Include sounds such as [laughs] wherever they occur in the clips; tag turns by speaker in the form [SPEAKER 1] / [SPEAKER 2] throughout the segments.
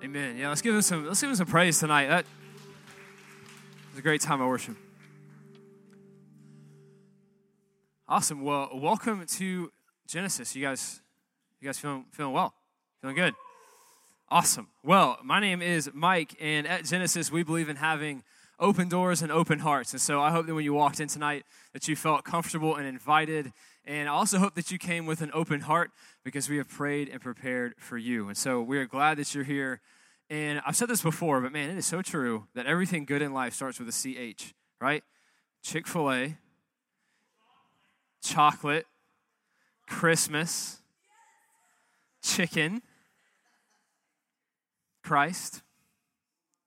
[SPEAKER 1] Amen. Yeah, let's give him some let's give him some praise tonight. That was a great time of worship. Awesome. Well, welcome to Genesis. You guys you guys feeling feeling well? Feeling good? Awesome. Well, my name is Mike, and at Genesis, we believe in having open doors and open hearts. And so I hope that when you walked in tonight, that you felt comfortable and invited. And I also hope that you came with an open heart because we have prayed and prepared for you. And so we are glad that you're here. And I've said this before, but man, it is so true that everything good in life starts with a CH, right? Chick fil A, chocolate, Christmas, chicken, Christ.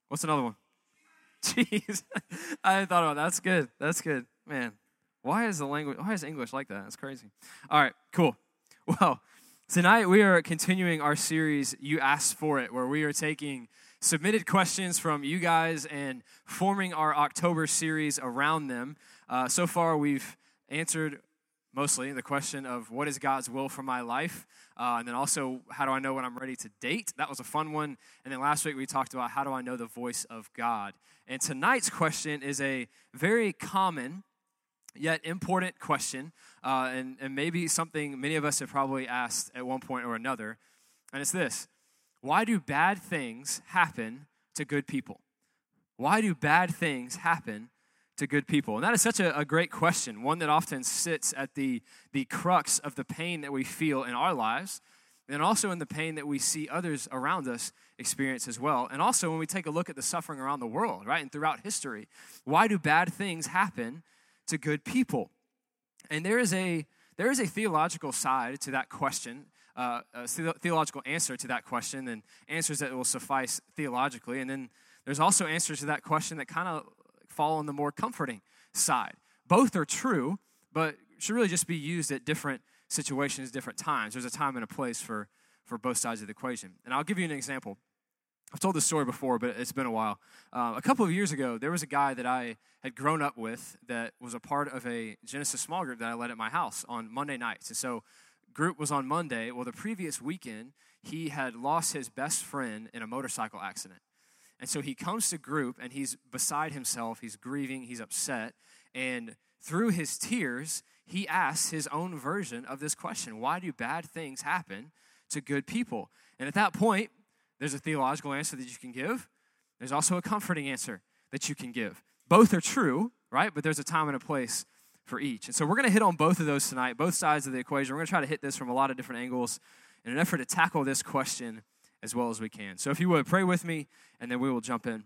[SPEAKER 1] What's another one? [laughs] Jeez, I thought about that. That's good. That's good, man. Why is the language? Why is English like that? That's crazy. All right, cool. [laughs] Well, tonight we are continuing our series. You asked for it, where we are taking submitted questions from you guys and forming our October series around them. Uh, so far, we've answered mostly the question of what is God's will for my life, uh, and then also how do I know when I'm ready to date. That was a fun one. And then last week we talked about how do I know the voice of God. And tonight's question is a very common yet important question, uh, and, and maybe something many of us have probably asked at one point or another. And it's this Why do bad things happen to good people? Why do bad things happen to good people? And that is such a, a, great question, one that often sits at the, the crux of the pain that we feel in our lives, and also in the pain that we see others around us experience as well. And also when we take a look at the suffering around the world, right, and throughout history. Why do bad things happen to good people? And there is a there is a theological side to that question, uh, a theological answer to that question, and answers that will suffice theologically. And then there's also answers to that question that kind of fall on the more comforting side. Both are true, but should really just be used at different situations, different times. There's a time and a place for, for both sides of the equation. And I'll give you an example. I've told this story before, but it's been a while. Uh, a couple of years ago, there was a guy that I had grown up with that was a part of a Genesis small group that I led at my house on Monday nights. And so, group was on Monday. Well, the previous weekend, he had lost his best friend in a motorcycle accident. And so he comes to group and he's beside himself. He's grieving, he's upset. And through his tears, he asks his own version of this question Why do bad things happen to good people? And at that point, there's a theological answer that you can give. There's also a comforting answer that you can give. Both are true, right? But there's a time and a place for each. And so we're going to hit on both of those tonight, both sides of the equation. We're going to try to hit this from a lot of different angles in an effort to tackle this question as well as we can. So if you would, pray with me, and then we will jump in.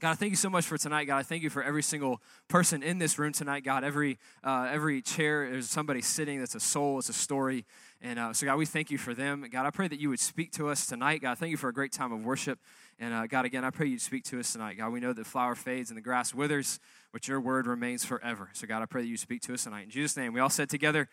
[SPEAKER 1] God, I thank you so much for tonight. God, I thank you for every single person in this room tonight. God, every uh, every chair there's somebody sitting that's a soul, it's a story. And uh, so, God, we thank you for them. God, I pray that you would speak to us tonight. God, thank you for a great time of worship. And uh, God, again, I pray you'd speak to us tonight. God, we know that flower fades and the grass withers, but your word remains forever. So, God, I pray that you speak to us tonight. In Jesus' name, we all said together,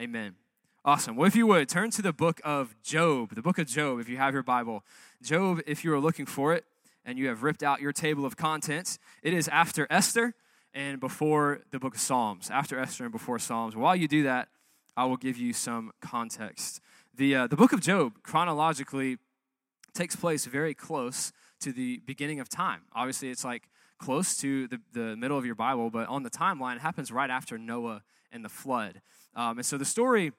[SPEAKER 1] Amen. Awesome. Well, if you would, turn to the book of Job, the book of Job, if you have your Bible. Job, if you are looking for it, and you have ripped out your table of contents. It is after Esther and before the book of Psalms. After Esther and before Psalms. While you do that, I will give you some context. The, uh, the book of Job chronologically takes place very close to the beginning of time. Obviously, it's like close to the, the middle of your Bible, but on the timeline, it happens right after Noah and the flood. Um, and so the story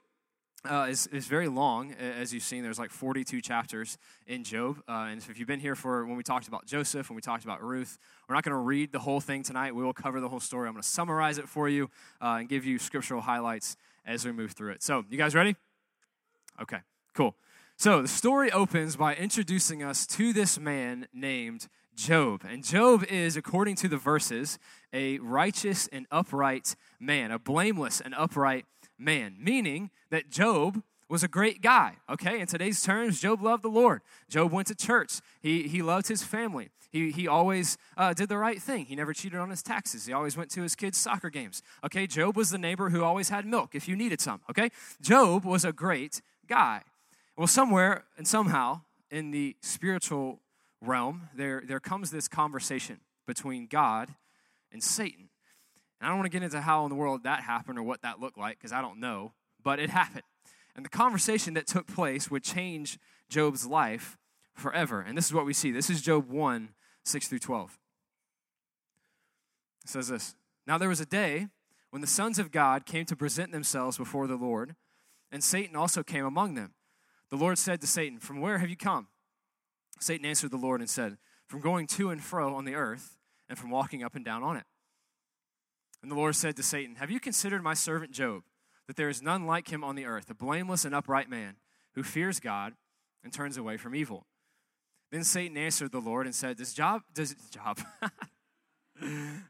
[SPEAKER 1] uh, is, is very long, as you've seen. There's like 42 chapters in Job. Uh, and if you've been here for when we talked about Joseph, when we talked about Ruth, we're not going to read the whole thing tonight. We will cover the whole story. I'm going to summarize it for you uh, and give you scriptural highlights as we move through it. So, you guys ready? Okay, cool. So, the story opens by introducing us to this man named Job. And Job is, according to the verses, a righteous and upright man, a blameless and upright man, meaning that Job was a great guy, okay? In today's terms, Job loved the Lord. Job went to church. He, he loved his family. He, he always uh, did the right thing. He never cheated on his taxes. He always went to his kids' soccer games, okay? Job was the neighbor who always had milk if you needed some, okay? Job was a great guy. Well, somewhere and somehow in the spiritual realm, there, there comes this conversation between God and Satan. And I don't want to get into how in the world that happened or what that looked like because I don't know, but it [laughs] happened. And the conversation that took place would change Job's life forever. And this is what we see. This is Job 1 6 through 12. It says this Now there was a day when the sons of God came to present themselves before the Lord, and Satan also came among them. The Lord said to Satan, From where have you come? Satan answered the Lord and said, From going to and fro on the earth, and from walking up and down on it. And the Lord said to Satan, Have you considered my servant Job, that there is none like him on the earth, a blameless and upright man, who fears God and turns away from evil? Then Satan answered the Lord and said, Does Job, does Job, [laughs]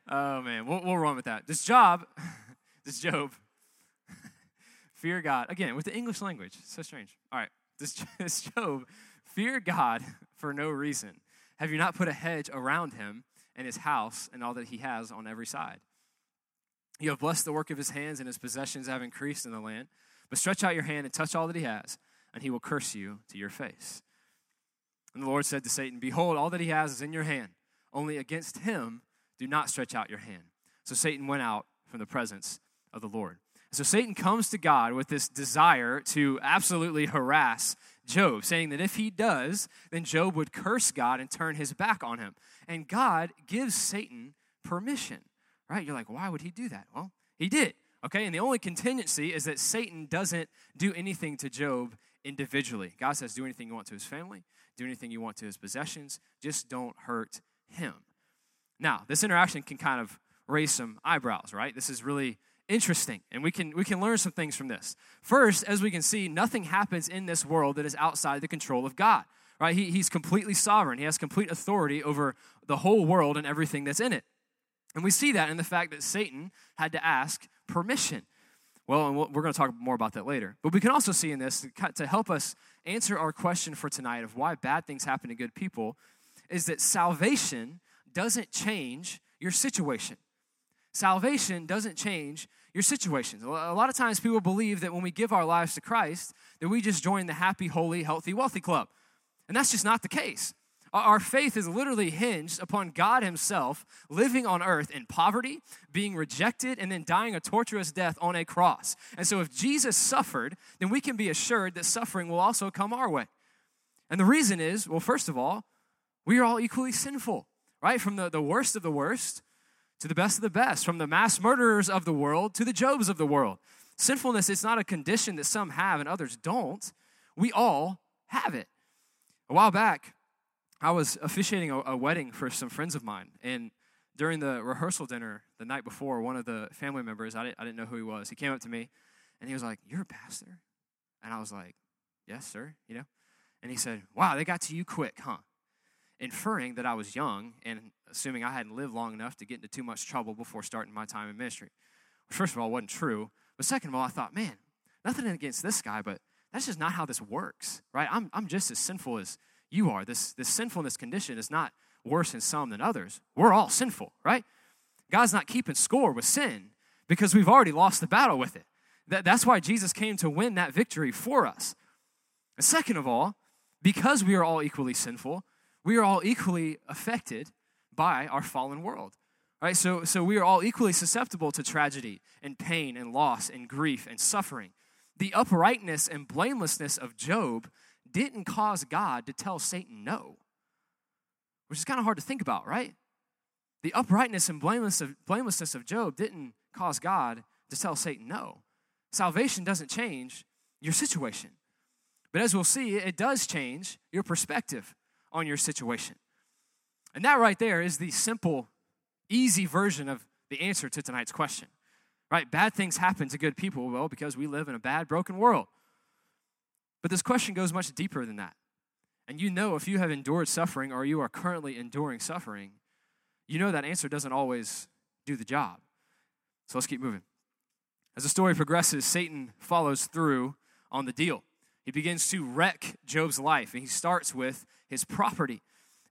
[SPEAKER 1] oh man, we'll, we'll run with that. Does Job, [laughs] does Job [laughs] fear God? Again, with the English language, so strange. All right, does, does Job fear God for no reason? Have you not put a hedge around him and his house and all that he has on every side? You have blessed the work of his hands, and his possessions have increased in the land. But stretch out your hand and touch all that he has, and he will curse you to your face. And the Lord said to Satan, Behold, all that he has is in your hand. Only against him do not stretch out your hand. So Satan went out from the presence of the Lord. So Satan comes to God with this desire to absolutely harass Job, saying that if he does, then Job would curse God and turn his back on him. And God gives Satan permission, right? You're like, why would he do that? Well, he did, okay? And the only contingency is that Satan doesn't do anything to Job individually. God says, do anything you want to his family, do anything you want to his possessions, just don't hurt him. Now, this interaction can kind of raise some eyebrows, right? This is really interesting and we can we can learn some things from this first as we can see nothing happens in this world that is outside the control of god right he, he's completely sovereign he has complete authority over the whole world and everything that's in it and we see that in the fact that satan had to ask permission well and we're going to talk more about that later but we can also see in this to help us answer our question for tonight of why bad things happen to good people is that salvation doesn't change your situation salvation doesn't change your situations. A lot of times people believe that when we give our lives to Christ, that we just join the happy, holy, healthy, wealthy club. And that's just not the case. Our faith is literally hinged upon God Himself living on earth in poverty, being rejected, and then dying a torturous death on a cross. And so, if Jesus suffered, then we can be assured that suffering will also come our way. And the reason is well, first of all, we are all equally sinful, right? From the, the worst of the worst to the best of the best, from the mass murderers of the world to the Jobs of the world. Sinfulness is not a condition that some have and others don't. We all have it. A while back, I was officiating a, a wedding for some friends of mine, and during the rehearsal dinner the night before, one of the family members, I didn't, I didn't know who he was, he came up to me and he was like, You're a pastor? And I was like, Yes, sir, you know? And he said, Wow, they got to you quick, huh? Inferring that I was young and assuming I hadn't lived long enough to get into too much trouble before starting my time in ministry. First of all, wasn't true. But second of all, I thought, man, nothing against this guy, but that's just not how this works, right? I'm, I'm just as sinful as you are. This, this sinfulness condition is not worse in some than others. We're all sinful, right? God's not keeping score with sin because we've already lost the battle with it. That, that's why Jesus came to win that victory for us. And second of all, because we are all equally sinful, we are all equally affected by our fallen world. Right? So, so we are all equally susceptible to tragedy and pain and loss and grief and suffering. The uprightness and blamelessness of Job didn't cause God to tell Satan no, which is kind of hard to think about, right? The uprightness and blamelessness of, blamelessness of Job didn't cause God to tell Satan no. Salvation doesn't change your situation. But as we'll see, it does change your perspective on your situation. And that right there is the simple, easy version of the answer to tonight's question. Right? Bad things happen to good people, well, because we live in a bad, broken world. But this question goes much deeper than that. And you know, if you have endured suffering or you are currently enduring suffering, you know that answer doesn't always do the job. So let's keep moving. As the story progresses, Satan follows through on the deal. He begins to wreck Job's life, and he starts with his property.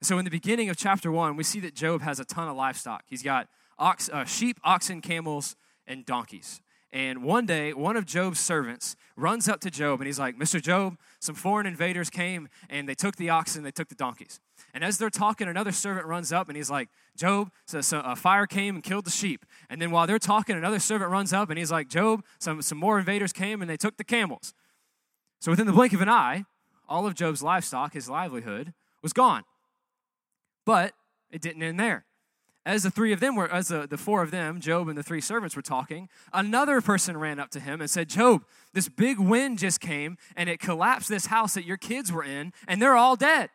[SPEAKER 1] So, in the beginning of chapter one, we see that Job has a ton of livestock. He's got ox, uh, sheep, oxen, camels, and donkeys. And one day, one of Job's servants runs up to Job and he's like, Mr. Job, some foreign invaders came and they took the oxen, they took the donkeys. And as they're talking, another servant runs up and he's like, Job, so, so a fire came and killed the sheep. And then while they're talking, another servant runs up and he's like, Job, some, some more invaders came and they took the camels. So within the blink of an eye, all of Job's livestock, his livelihood, was gone. But it didn't end there. As the three of them were, as the, the four of them, Job and the three servants were talking, another person ran up to him and said, Job, this big wind just came and it collapsed this house that your kids were in, and they're all dead.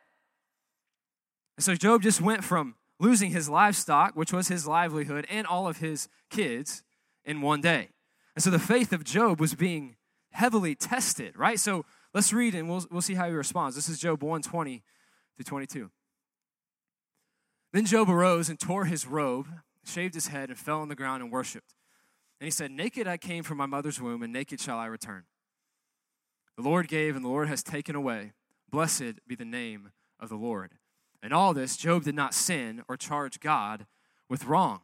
[SPEAKER 1] And so Job just went from losing his livestock, which was his livelihood, and all of his kids in one day. And so the faith of Job was being heavily tested, right? So let's read and we'll, we'll see how he responds. This is Job 120 through 22. Then Job arose and tore his robe, shaved his head, and fell on the ground and worshiped. And he said, Naked I came from my mother's womb, and naked shall I return. The Lord gave, and the Lord has taken away. Blessed be the name of the Lord. And all this, Job did not sin or charge God with wrong.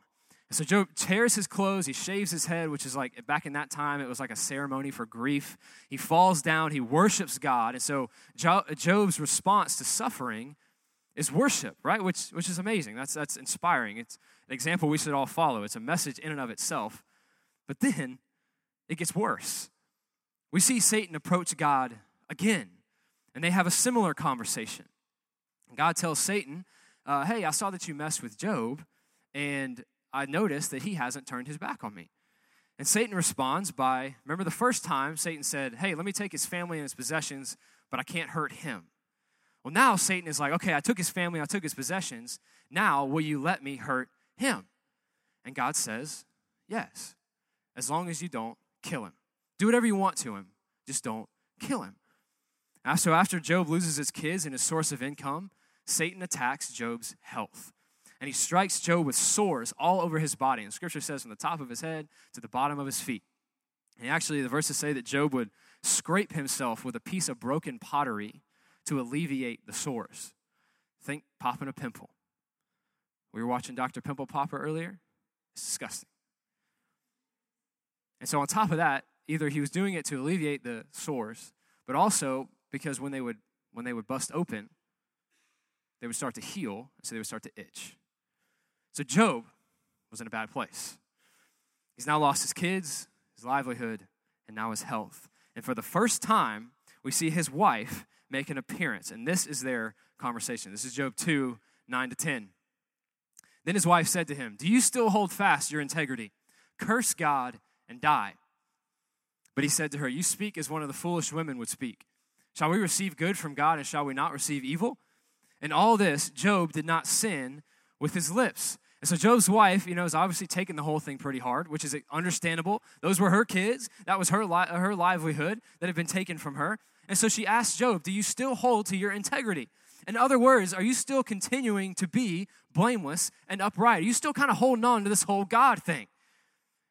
[SPEAKER 1] So Job tears his clothes, he shaves his head, which is like back in that time, it was like a ceremony for grief. He falls down, he worships God. And so Job's response to suffering is worship, right? Which, which is amazing. That's, that's inspiring. It's an example we should all follow. It's a message in and of itself. But then it gets worse. We see Satan approach God again, and they have a similar conversation. God tells Satan, uh, Hey, I saw that you messed with Job, and I noticed that he hasn't turned his back on me. And Satan responds by, remember the first time Satan said, Hey, let me take his family and his possessions, but I can't hurt him. Well, now Satan is like, okay, I took his family, I took his possessions. Now, will you let me hurt him? And God says, yes, as long as you don't kill him. Do whatever you want to him, just don't kill him. So, after Job loses his kids and his source of income, Satan attacks Job's health. And he strikes Job with sores all over his body. And scripture says from the top of his head to the bottom of his feet. And actually, the verses say that Job would scrape himself with a piece of broken pottery to alleviate the sores. Think popping a pimple. We were watching Dr. Pimple Popper earlier. It's disgusting. And so, on top of that, either he was doing it to alleviate the sores, but also because when they would when they would bust open, they would start to heal, so they would start to itch. So Job was in a bad place. He's now lost his kids, his livelihood, and now his health. And for the first time, we see his wife make an appearance. And this is their conversation. This is Job 2 9 to 10. Then his wife said to him, Do you still hold fast your integrity? Curse God and die. But he said to her, You speak as one of the foolish women would speak. Shall we receive good from God and shall we not receive evil? In all this, Job did not sin with his lips. So Job's wife, you know, is obviously taking the whole thing pretty hard, which is understandable. Those were her kids. That was her, li- her livelihood that had been taken from her. And so she asked Job, Do you still hold to your integrity? In other words, are you still continuing to be blameless and upright? Are you still kind of holding on to this whole God thing?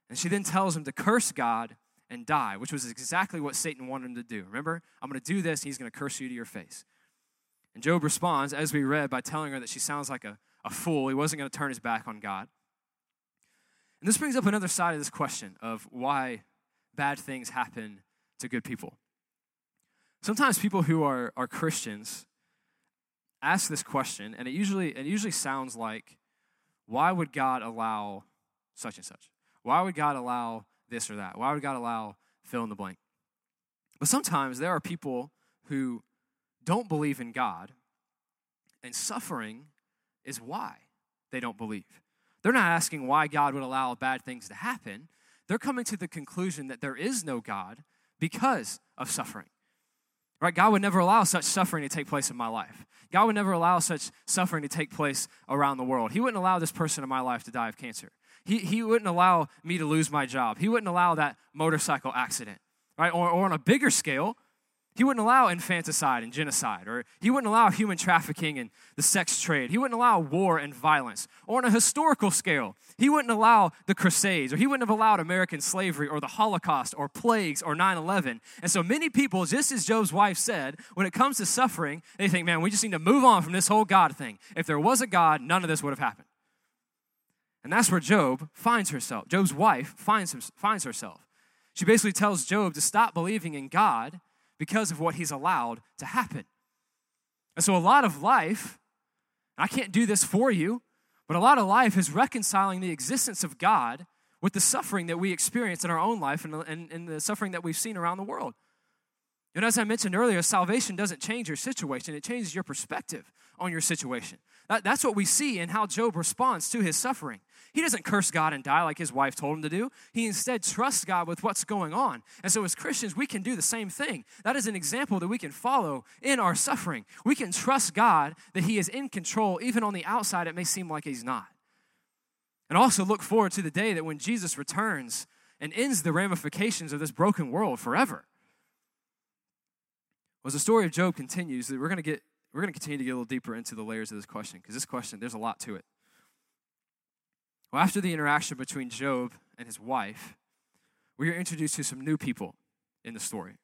[SPEAKER 1] And she then tells him to curse God and die, which was exactly what Satan wanted him to do. Remember, I'm going to do this, and he's going to curse you to your face. And Job responds, as we read, by telling her that she sounds like a, a fool. He wasn't going to turn his back on God. And this brings up another side of this question of why bad things happen to good people. Sometimes people who are, are Christians ask this question, and it usually, it usually sounds like, why would God allow such and such? Why would God allow this or that? Why would God allow fill in the blank? But sometimes there are people who don't believe in God, and suffering is why they don't believe. They're not asking why God would allow bad things to happen. They're coming to the conclusion that there is no God because of suffering. Right? God would never allow such suffering to take place in my life. God would never allow such suffering to take place around the world. He wouldn't allow this person in my life to die of cancer. He, he wouldn't allow me to lose my job. He wouldn't allow that motorcycle accident. Right? Or, or on a bigger scale, he wouldn't allow infanticide and genocide, or he wouldn't allow human trafficking and the sex trade. He wouldn't allow war and violence. Or on a historical scale, he wouldn't allow the Crusades, or he wouldn't have allowed American slavery, or the Holocaust, or plagues, or 9 11. And so many people, just as Job's wife said, when it comes to suffering, they think, man, we just need to move on from this whole God thing. If there was a God, none of this would have happened. And that's where Job finds herself. Job's wife finds, finds herself. She basically tells Job to stop believing in God because of what he's allowed to happen. And so, a lot of life, I can't do this for you, but a lot of life is reconciling the existence of God with the suffering that we experience in our own life and, and, and the suffering that we've seen around the world. And as I mentioned earlier, salvation doesn't change your situation, it changes your perspective on your situation. That, that's what we see in how Job responds to his suffering. He doesn't curse God and die like his wife told him to do. He instead trusts God with what's going on. And so, as Christians, we can do the same thing. That is an example that we can follow in our suffering. We can trust God that He is in control, even on the outside, it may seem like He's not. And also look forward to the day that when Jesus returns and ends the ramifications of this broken world forever as the story of Job continues, we're going to get we're going to continue to get a little deeper into the layers of this question because this question there's a lot to it. Well, after the interaction between Job and his wife, we are introduced to some new people in the story.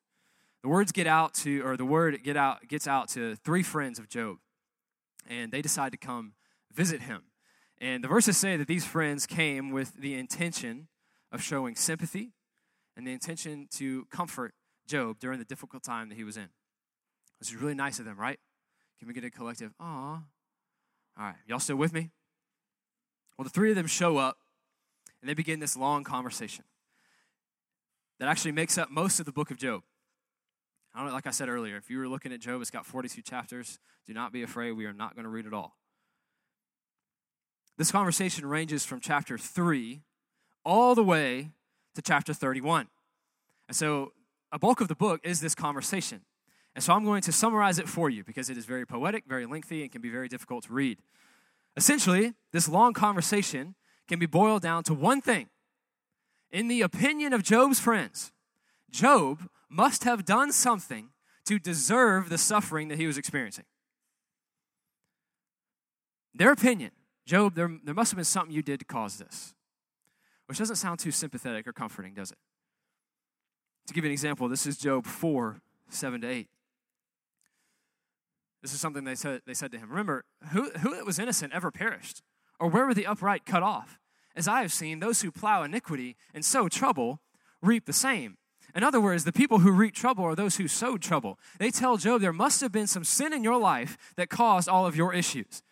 [SPEAKER 1] The words get out to, or the word get out gets out to three friends of Job, and they decide to come visit him. And the verses say that these friends came with the intention of showing sympathy and the intention to comfort Job during the difficult time that he was in. This is really nice of them, right? Can we get a collective, aw? All right, y'all still with me? Well, the three of them show up and they begin this long conversation that actually makes up most of the book of Job. I don't know, like I said earlier, if you were looking at Job, it's got 42 chapters. Do not be afraid, we are not going to read it all. This conversation ranges from chapter 3 all the way to chapter 31. And so a bulk of the book is this conversation. And so I'm going to summarize it for you because it is very poetic, very lengthy, and can be very difficult to read. Essentially, this long conversation can be boiled down to one thing. In the opinion of Job's friends, Job must have done something to deserve the suffering that he was experiencing. Their opinion, Job, there, there must have been something you did to cause this, which doesn't sound too sympathetic or comforting, does it? To give you an example, this is Job 4 7 to 8. This is something they said, they said to him. Remember, who, who that was innocent ever perished? Or where were the upright cut off? As I have seen, those who plow iniquity and sow trouble reap the same. In other words, the people who reap trouble are those who sowed trouble. They tell Job there must have been some sin in your life that caused all of your issues.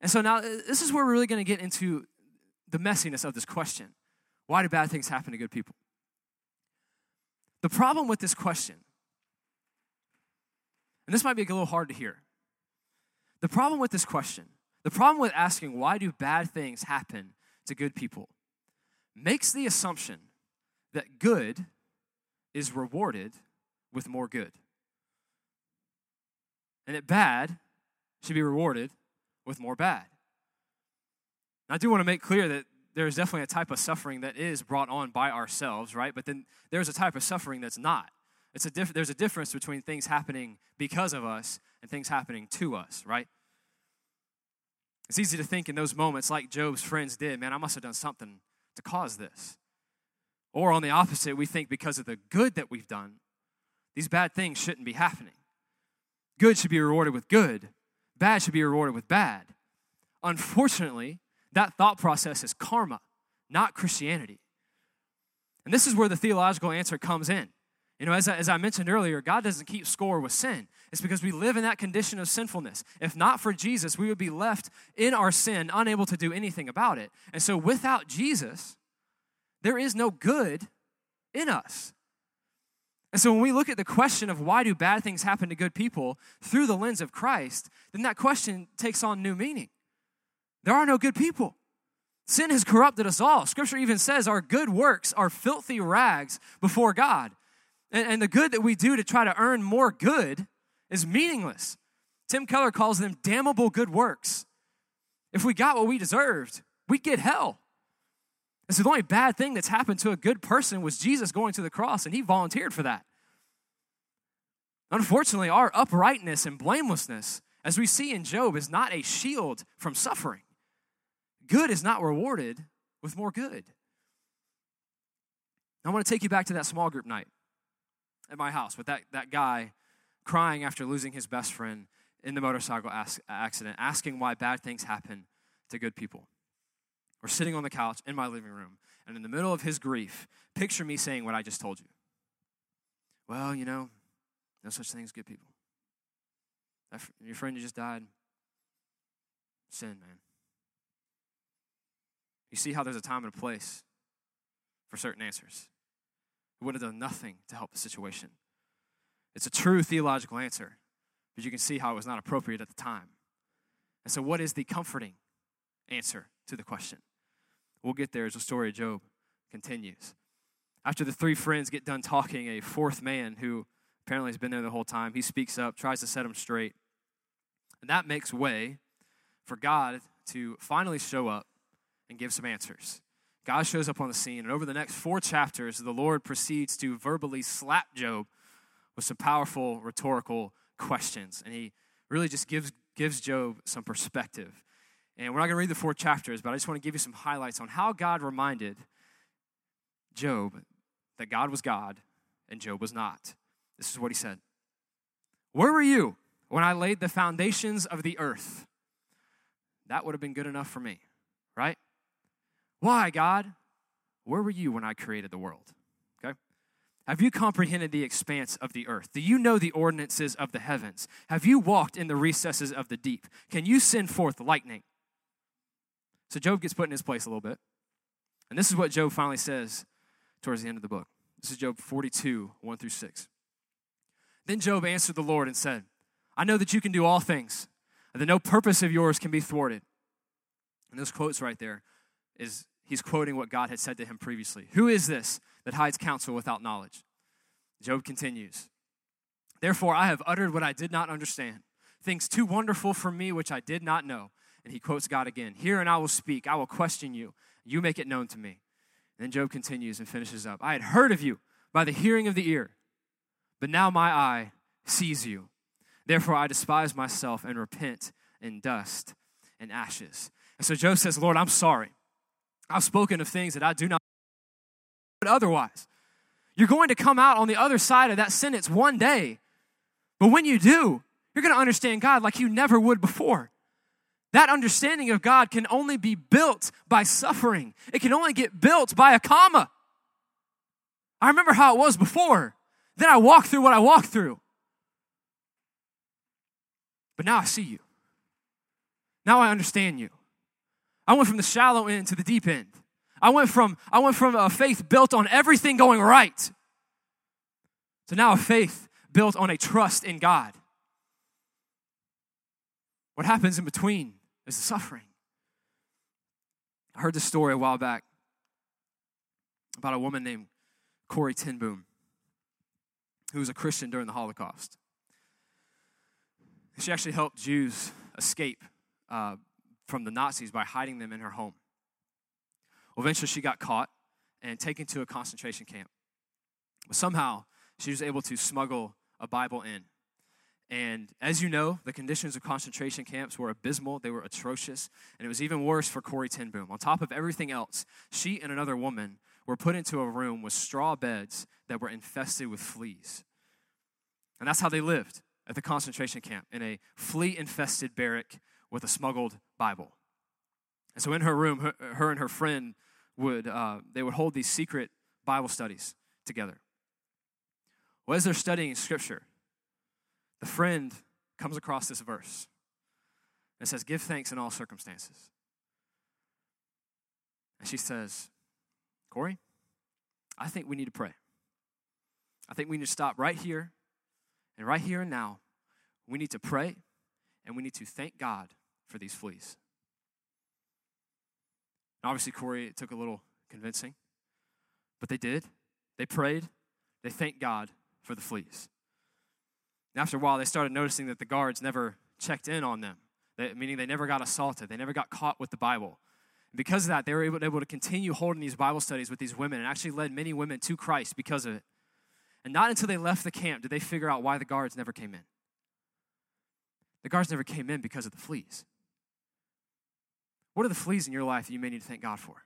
[SPEAKER 1] And so now, uh, this is where we're really going to get into the messiness of this question Why do bad things happen to good people? The problem with this question and this might be a little hard to hear. The problem with this question, the problem with asking why do bad things happen to good people, makes the assumption that good is rewarded with more good. And that bad should be rewarded with more bad. I do want to make clear that there's definitely a type of suffering that is brought on by ourselves, right? But then there's a type of suffering that's not. It's a diff- there's a difference between things happening because of us and things happening to us, right? It's easy to think in those moments, like Job's friends did, man, I must have done something to cause this. Or on the opposite, we think because of the good that we've done, these bad things shouldn't be happening. Good should be rewarded with good, bad should be rewarded with bad. Unfortunately, that thought process is karma, not Christianity. And this is where the theological answer comes in. You know, as I, as I mentioned earlier, God doesn't keep score with sin. It's because we live in that condition of sinfulness. If not for Jesus, we would be left in our sin, unable to do anything about it. And so, without Jesus, there is no good in us. And so, when we look at the question of why do bad things happen to good people through the lens of Christ, then that question takes on new meaning. There are no good people. Sin has corrupted us all. Scripture even says our good works are filthy rags before God. And, and the good that we do to try to earn more good is meaningless. Tim Keller calls them damnable good works. If we got what we deserved, we'd get hell. And so the only bad thing that's happened to a good person was Jesus going to the cross, and he volunteered for that. Unfortunately, our uprightness and blamelessness, as we see in Job, is not a shield from suffering. Good is not rewarded with more good. I want to take you back to that small group night at my house with that, that guy crying after losing his best friend in the motorcycle accident, asking why bad things happen to good people. We're sitting on the couch in my living room, and in the middle of his grief, picture me saying what I just told you. Well, you know, no such thing as good people. That, your friend who just died, sin, man. You see how there's a time and a place for certain answers would have done nothing to help the situation. It's a true theological answer, but you can see how it was not appropriate at the time. And so, what is the comforting answer to the question? We'll get there as the story of Job continues. After the three friends get done talking, a fourth man who apparently has been there the whole time, he speaks up, tries to set them straight. And that makes way for God to finally show up and give some answers. God shows up on the scene, and over the next four chapters, the Lord proceeds to verbally slap Job with some powerful rhetorical questions. And he really just gives, gives Job some perspective. And we're not going to read the four chapters, but I just want to give you some highlights on how God reminded Job that God was God and Job was not. This is what he said Where were you when I laid the foundations of the earth? That would have been good enough for me, right? Why, God? Where were you when I created the world? Okay? Have you comprehended the expanse of the earth? Do you know the ordinances of the heavens? Have you walked in the recesses of the deep? Can you send forth lightning? So Job gets put in his place a little bit. And this is what Job finally says towards the end of the book. This is Job 42, 1 through 6. Then Job answered the Lord and said, I know that you can do all things, and that no purpose of yours can be thwarted. And those quotes right there is he's quoting what God had said to him previously. Who is this that hides counsel without knowledge? Job continues. Therefore, I have uttered what I did not understand, things too wonderful for me which I did not know. And he quotes God again Hear and I will speak, I will question you, you make it known to me. And then Job continues and finishes up I had heard of you by the hearing of the ear, but now my eye sees you. Therefore, I despise myself and repent in dust and ashes. And so Job says, Lord, I'm sorry. I've spoken of things that I do not, but otherwise. You're going to come out on the other side of that sentence one day. But when you do, you're going to understand God like you never would before. That understanding of God can only be built by suffering, it can only get built by a comma. I remember how it was before. Then I walked through what I walked through. But now I see you. Now I understand you. I went from the shallow end to the deep end. I went from, I went from a faith built on everything going right to now a faith built on a trust in God. What happens in between is the suffering. I heard this story a while back about a woman named Corrie ten Boom, who was a Christian during the Holocaust. She actually helped Jews escape uh, from the Nazis by hiding them in her home. Well, eventually, she got caught and taken to a concentration camp. But somehow, she was able to smuggle a Bible in. And as you know, the conditions of concentration camps were abysmal, they were atrocious, and it was even worse for Corrie ten Boom. On top of everything else, she and another woman were put into a room with straw beds that were infested with fleas. And that's how they lived at the concentration camp in a flea infested barrack with a smuggled Bible. And so in her room, her, her and her friend would uh, they would hold these secret Bible studies together. Well, as they're studying Scripture, the friend comes across this verse. It says, "Give thanks in all circumstances." And she says, Corrie, I think we need to pray. I think we need to stop right here and right here and now. We need to pray and we need to thank God for these fleas. And obviously, Corrie, it took a little convincing, but they did. They prayed, they thanked God for the fleas. And after a while, they started noticing that the guards never checked in on them, they, meaning they never got assaulted, they never got caught with the Bible. And because of that, they were able, able to continue holding these Bible studies with these women and actually led many women to Christ because of it. And not until they left the camp did they figure out why the guards never came in. The guards never came in because of the fleas. What are the fleas in your life that you may need to thank God for?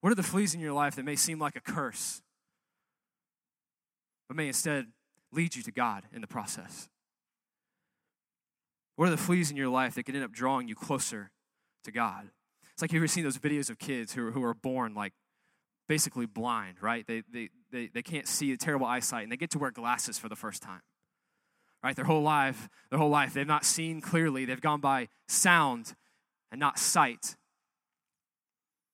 [SPEAKER 1] What are the fleas in your life that may seem like a curse, but may instead lead you to God in the process? What are the fleas in your life that could end up drawing you closer to God? It's like you've ever seen those videos of kids who, who are born like basically blind, right? They, they, they, they can't see a terrible eyesight and they get to wear glasses for the first time right? Their whole life, their whole life, they've not seen clearly. They've gone by sound and not sight.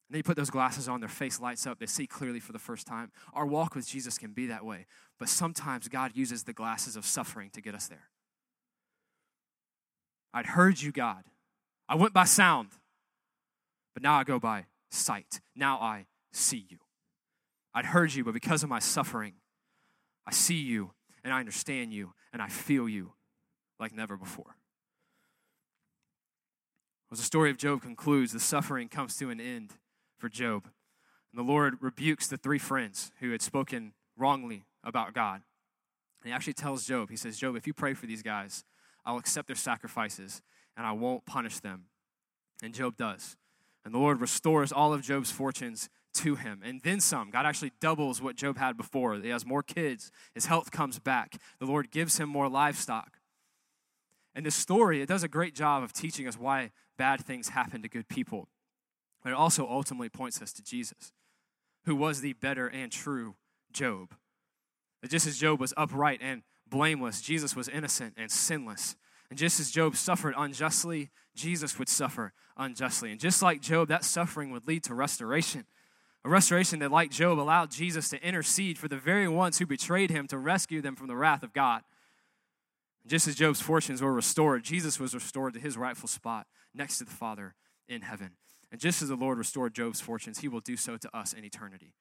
[SPEAKER 1] And And they put those glasses on, their face lights up, they see clearly for the first time. Our walk with Jesus can be that way, but sometimes God uses the glasses of suffering to get us there. I'd heard you, God. I went by sound, but now I go by sight. Now I see you. I'd heard you, but because of my suffering, I see you and I understand you and I feel you like never before. As the story of Job concludes, the suffering comes to an end for Job. And the Lord rebukes the three friends who had spoken wrongly about God. And he actually tells Job, he says, Job, if you pray for these guys, I'll accept their sacrifices and I won't punish them. And Job does. And the Lord restores all of Job's fortunes to him. And then some. God actually doubles what Job had before. He has more kids. His health comes back. The Lord gives him more livestock. And this story, it does a great job of teaching us why bad things happen to good people. But it also ultimately points us to Jesus, who was the better and true Job. Just as Job was upright and blameless, Jesus was innocent and sinless. And just as Job suffered unjustly, Jesus would suffer unjustly. And just like Job, that suffering would lead to restoration. A restoration that, like Job, allowed Jesus to intercede for the very ones who betrayed him to rescue them from the wrath of God. Just as Job's fortunes were restored, Jesus was restored to his rightful spot next to the Father in heaven. And just as the Lord restored Job's fortunes, he will do so to us in eternity.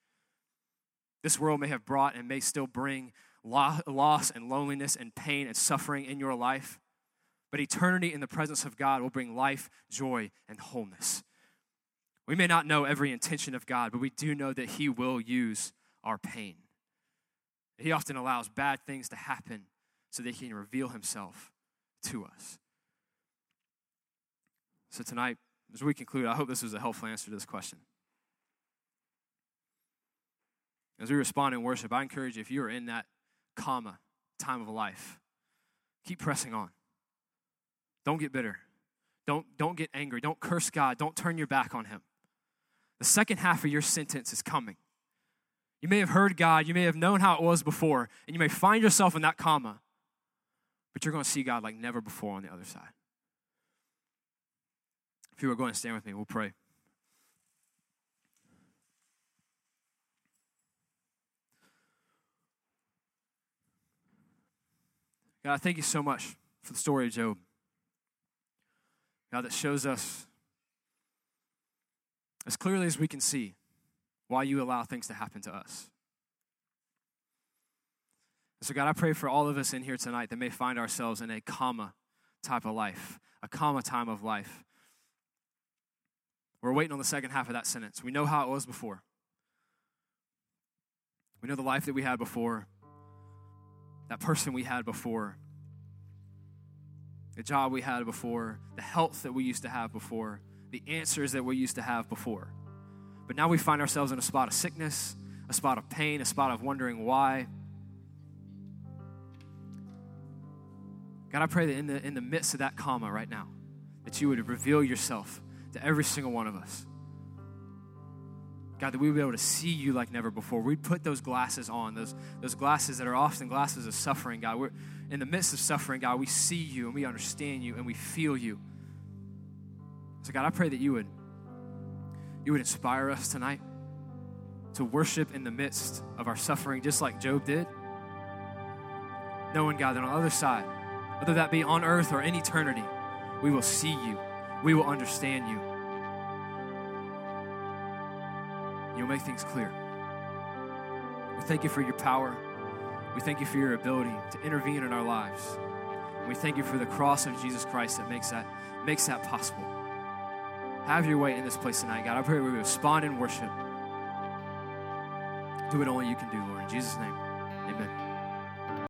[SPEAKER 1] This world may have brought and may still bring loss and loneliness and pain and suffering in your life, but eternity in the presence of God will bring life, joy, and wholeness. We may not know every intention of God, but we do know that He will use our pain. He often allows bad things to happen so that He can reveal Himself to us. So, tonight, as we conclude, I hope this was a helpful answer to this question. As we respond in worship, I encourage you, if you are in that comma time of life, keep pressing on. Don't get bitter. Don't, don't get angry. Don't curse God. Don't turn your back on Him. The second half of your sentence is coming. You may have heard God, you may have known how it was before, and you may find yourself in that comma, but you're going to see God like never before on the other side. If you are going to stand with me, we'll pray. God, thank you so much for the story of Job. God, that shows us as clearly as we can see why you allow things to happen to us. so, God, I pray for all of us in here tonight that may find ourselves in a comma type of life, a comma time of life. We're waiting on the second half of that sentence. We know how it was before. We know the life that we had before, that person we had before, the job we had before, the health that we used to have before the answers that we used to have before. But now we find ourselves in a spot of sickness, a spot of pain, a spot of wondering why. God, I pray that in the, in the midst of that comma right now, that you would reveal yourself to every single one of us. God, that we would be able to see you like never before. We'd put those glasses on, those, those glasses that are often glasses of suffering, God. We're in the midst of suffering, God, we see you and we understand you and we feel you. So, God, I pray that you would, you would inspire us tonight to worship in the midst of our suffering, just like Job did. Knowing, God, that on the other side, whether that be on earth or in eternity, we will see you, we will understand you. You'll make things clear. We thank you for your power. We thank you for your ability to intervene in our lives. We thank you for the cross of Jesus Christ that makes that, makes that possible. Have your way in this place tonight, God. I pray we respond in worship. Do what only you can do, Lord. In Jesus' name.